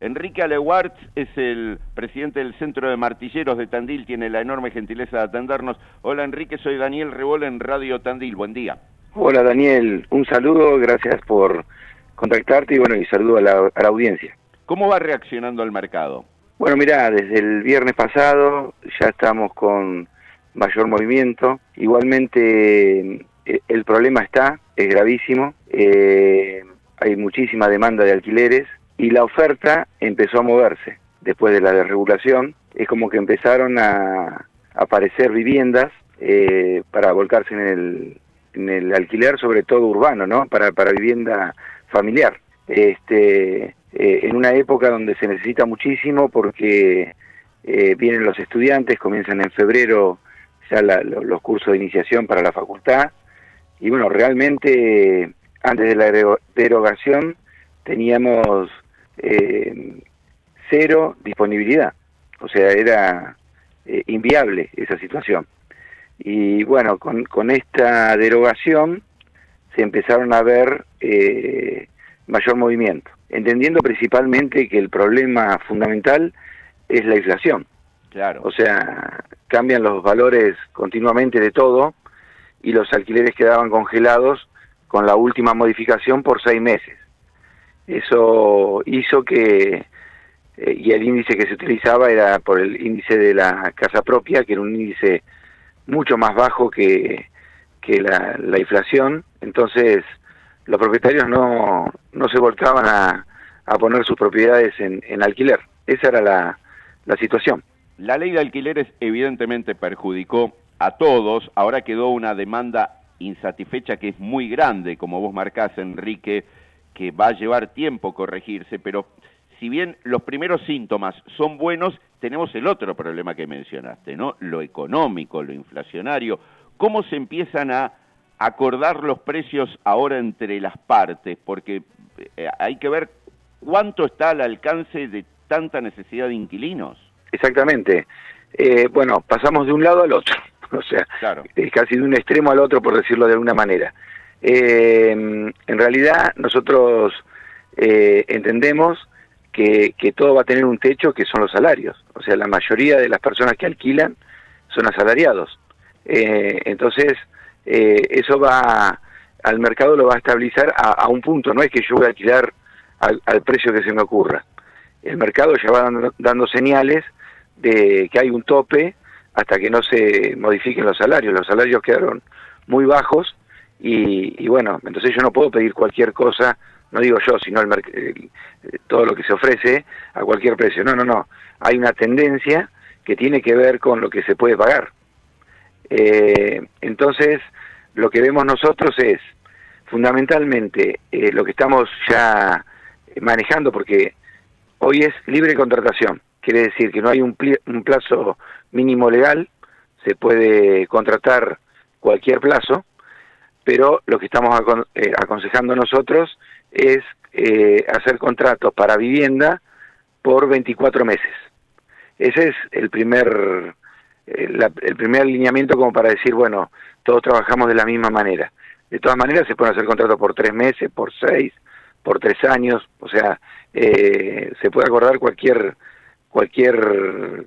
Enrique Alewartz es el presidente del Centro de Martilleros de Tandil, tiene la enorme gentileza de atendernos. Hola Enrique, soy Daniel Rebola en Radio Tandil, buen día. Hola Daniel, un saludo, gracias por contactarte y bueno, y saludo a la, audiencia. ¿Cómo va reaccionando el mercado? Bueno, mira, desde el viernes pasado ya estamos con mayor movimiento. Igualmente eh, el problema está, es gravísimo. Eh, hay muchísima demanda de alquileres y la oferta empezó a moverse después de la desregulación. Es como que empezaron a aparecer viviendas eh, para volcarse en el, en el alquiler, sobre todo urbano, ¿no? Para, para vivienda familiar. Este, eh, en una época donde se necesita muchísimo porque eh, vienen los estudiantes, comienzan en febrero ya los cursos de iniciación para la facultad y bueno, realmente antes de la derogación teníamos eh, cero disponibilidad. O sea, era eh, inviable esa situación. Y bueno, con, con, esta derogación se empezaron a ver eh, mayor movimiento, entendiendo principalmente que el problema fundamental es la inflación. Claro. O sea, cambian los valores continuamente de todo y los alquileres quedaban congelados con la última modificación por seis meses. Eso hizo que, eh, y el índice que se utilizaba era por el índice de la casa propia, que era un índice mucho más bajo que, que la, inflación, entonces los propietarios no, no se volcaban a, poner sus propiedades en, en alquiler. Esa era la, la situación. La ley de alquileres evidentemente perjudicó a todos, ahora quedó una demanda insatisfecha que es muy grande, como vos marcás, Enrique, que va a llevar tiempo corregirse, pero si bien los primeros síntomas son buenos, tenemos el otro problema que mencionaste, ¿no? Lo económico, lo inflacionario. ¿Cómo se empiezan a acordar los precios ahora entre las partes? Porque eh, hay que ver cuánto está al alcance de tanta necesidad de inquilinos. Exactamente. Eh, bueno, pasamos de un lado al otro, o sea, es casi de un extremo al otro, por decirlo de alguna manera. Eh, en realidad nosotros eh, entendemos que, que, todo va a tener un techo que son los salarios. O sea, la mayoría de las personas que alquilan son asalariados. Eh, entonces, eh, eso va al mercado lo va a estabilizar a, un punto. No es que yo voy a alquilar al, al, precio que se me ocurra. El mercado ya va dando, dando señales de que hay un tope hasta que no se modifiquen los salarios. Los salarios quedaron muy bajos y, bueno, entonces yo no puedo pedir cualquier cosa, no digo yo, sino el, todo lo que se ofrece a cualquier precio. No, no, no. Hay una tendencia que tiene que ver con lo que se puede pagar. Eh, entonces, lo que vemos nosotros es fundamentalmente eh, lo que estamos ya manejando, porque hoy es libre contratación, quiere decir que no hay un, un plazo mínimo legal, se puede contratar cualquier plazo, pero lo que estamos eh, aconsejando nosotros es eh, hacer contratos para vivienda por 24 meses. Ese es el primer, eh, el primer alineamiento como para decir, bueno, todos trabajamos de la misma manera. De todas maneras se pueden hacer contratos por tres meses, por seis, por tres años, o sea, se puede acordar cualquier cualquier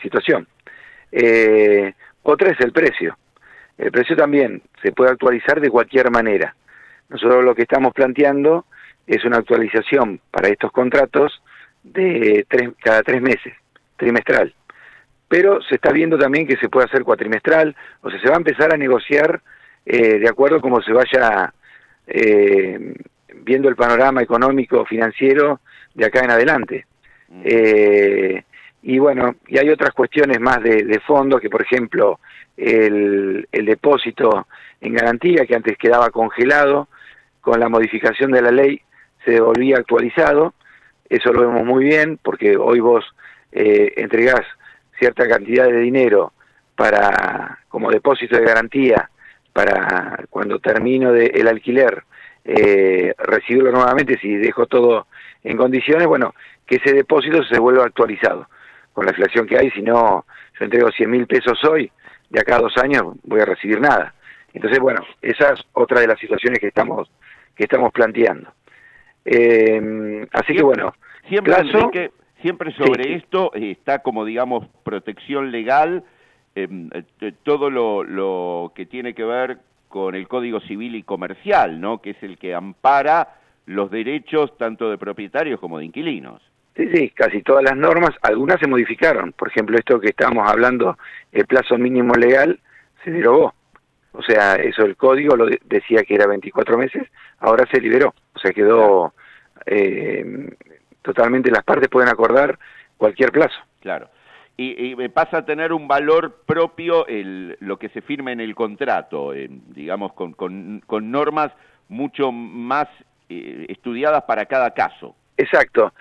situación. otra es el precio. El precio también se puede actualizar de cualquier manera. Nosotros lo que estamos planteando es una actualización para estos contratos de cada tres meses, trimestral. Pero se está viendo también que se puede hacer cuatrimestral, o sea, se va a empezar a negociar eh, de acuerdo a cómo se vaya eh, viendo el panorama económico, financiero de acá en adelante. Mm. Eh, y bueno, y hay otras cuestiones más de, de fondo, que por ejemplo el, el, depósito en garantía, que antes quedaba congelado, con la modificación de la ley se devolvía actualizado, eso lo vemos muy bien, porque hoy vos eh, entregás cierta cantidad de dinero para como depósito de garantía para cuando termino de, el alquiler eh, recibirlo nuevamente si dejo todo en condiciones, bueno, que ese depósito se vuelva actualizado con la inflación que hay, si no, yo entrego 100 mil pesos hoy, de acá a dos años voy a recibir nada. Entonces, bueno, esa es otra de las situaciones que estamos, que estamos planteando. Eh, así que bueno. Siempre, sobre esto está como, digamos, protección legal, eh, todo lo, lo que tiene que ver con el Código Civil y Comercial, ¿no? Que es el que ampara los derechos tanto de propietarios como de inquilinos. Sí, sí, casi todas las normas, algunas se modificaron. Por ejemplo, esto que estábamos hablando, el plazo mínimo legal, se derogó. O sea, eso el código lo decía que era 24 meses, ahora se liberó. O sea, quedó eh, totalmente, las partes pueden acordar cualquier plazo. Claro. Y, pasa a tener un valor propio el, lo que se firma en el contrato, digamos, con, con, con normas mucho más eh, estudiadas para cada caso. Exacto.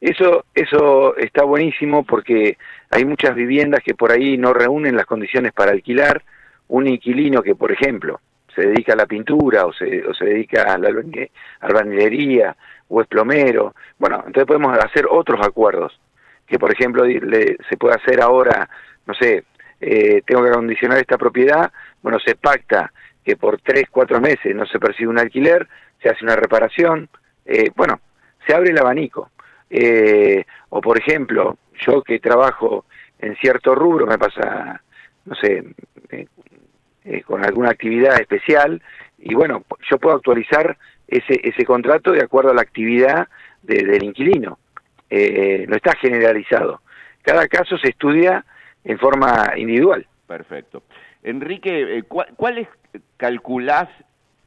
Eso, eso está buenísimo porque hay muchas viviendas que por ahí no reúnen las condiciones para alquilar. Un inquilino que, por ejemplo, se dedica a la pintura o se, o se dedica a la o es plomero. Bueno, entonces podemos hacer otros acuerdos que, por ejemplo, se puede hacer ahora, no sé, eh, tengo que acondicionar esta propiedad, bueno, se pacta que por tres, cuatro meses no se percibe un alquiler, se hace una reparación, eh, bueno, se abre el abanico. Eh, o por ejemplo, yo que trabajo en cierto rubro, me pasa, no sé, eh, con alguna actividad especial, y bueno, yo puedo actualizar ese, ese contrato de acuerdo a la actividad del inquilino. no está generalizado. Cada caso se estudia en forma individual. Perfecto. Enrique, ¿cuál, es, calculás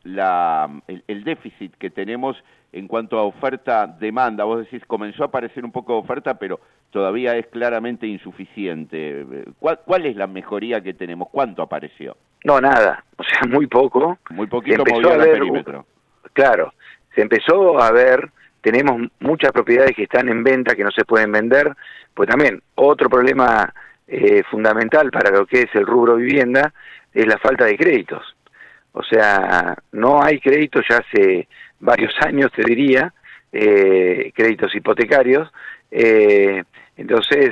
la, el, déficit que tenemos en cuanto a oferta-demanda. Vos decís, comenzó a aparecer un poco de oferta, pero todavía es claramente insuficiente. ¿Cuál, es la mejoría que tenemos? ¿Cuánto apareció? No, nada. O sea, muy poco. Muy poquito movió el perímetro. Claro. Se empezó a ver, tenemos muchas propiedades que están en venta, que no se pueden vender. Pues también, otro problema eh, fundamental para lo que es el rubro vivienda es la falta de créditos o sea, no hay créditos ya hace varios años, te diría, eh, créditos hipotecarios, eh, entonces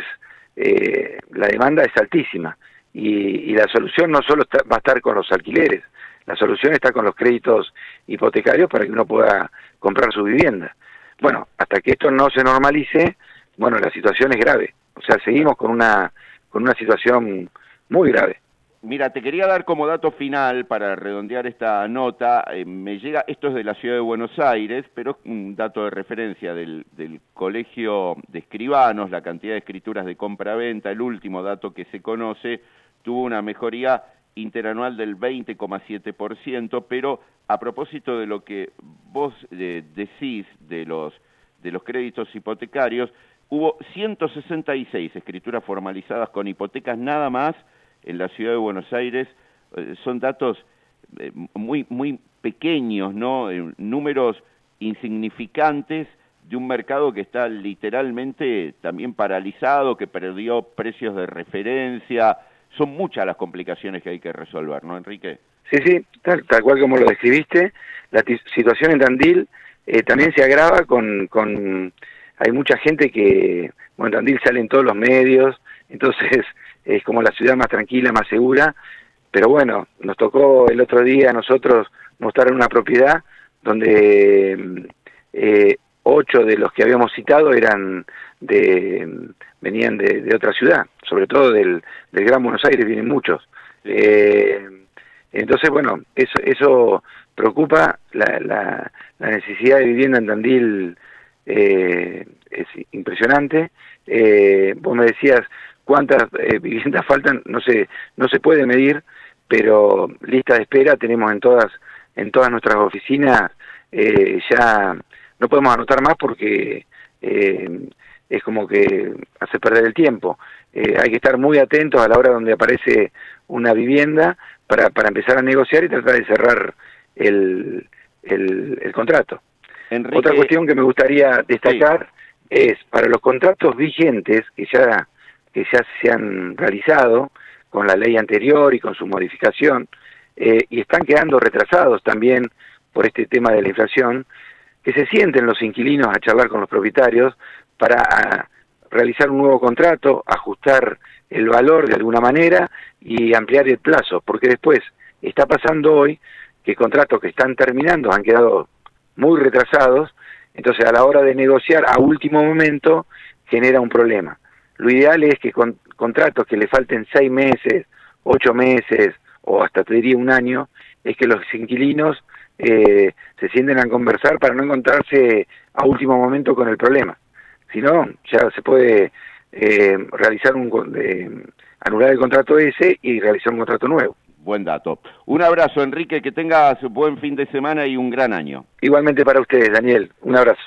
eh, la demanda es altísima y, la solución no solo va a estar con los alquileres, la solución está con los créditos hipotecarios para que uno pueda comprar su vivienda. Bueno, hasta que esto no se normalice, bueno, la situación es grave, o sea, seguimos con una, con una situación muy grave. Mira, te quería dar como dato final para redondear esta nota. Eh, me llega, esto es de la ciudad de Buenos Aires, pero es un dato de referencia del, del Colegio de Escribanos, la cantidad de escrituras de compra-venta, el último dato que se conoce, tuvo una mejoría interanual del 20,7%, pero a propósito de lo que vos eh, decís de los, de los créditos hipotecarios, hubo 166 escrituras formalizadas con hipotecas nada más en la ciudad de Buenos Aires eh, son datos eh, muy, muy pequeños, ¿no? Eh, números insignificantes de un mercado que está literalmente también paralizado, que perdió precios de referencia. Son muchas las complicaciones que hay que resolver, ¿no, Enrique? Sí, sí, tal, cual como lo describiste. La situación en Tandil también se agrava con, con... Hay mucha gente que... Bueno, en Tandil salen todos los medios, entonces es como la ciudad más tranquila, más segura, pero bueno, nos tocó el otro día a nosotros mostrar una propiedad donde eh, ocho de los que habíamos citado eran de venían de, otra ciudad, sobre todo del, del, Gran Buenos Aires vienen muchos. Eh, entonces, bueno, eso, eso preocupa, la, la, la, necesidad de vivienda en Tandil eh, es impresionante. Eh, vos me decías, cuántas eh, viviendas faltan no se no se puede medir pero lista de espera tenemos en todas en todas nuestras oficinas eh, ya no podemos anotar más porque eh, es como que hace perder el tiempo. Hay que estar muy atentos a la hora donde aparece una vivienda para, para empezar a negociar y tratar de cerrar el, el, contrato. Otra cuestión que me gustaría destacar es para los contratos vigentes que ya que ya se han realizado con la ley anterior y con su modificación, eh, y están quedando retrasados también por este tema de la inflación, que se sienten los inquilinos a charlar con los propietarios para realizar un nuevo contrato, ajustar el valor de alguna manera y ampliar el plazo, porque después está pasando hoy que contratos que están terminando han quedado muy retrasados, Entonces, a la hora de negociar a último momento, genera un problema. Lo ideal es que con contratos que le falten seis meses, ocho meses o hasta te diría un año, es que los inquilinos eh, se sienten a conversar para no encontrarse a último momento con el problema. Si no, ya se puede eh, realizar un anular el contrato ese y realizar un contrato nuevo. Buen dato. Un abrazo, Enrique, que tengas buen fin de semana y un gran año. Igualmente para ustedes, Daniel. Un abrazo.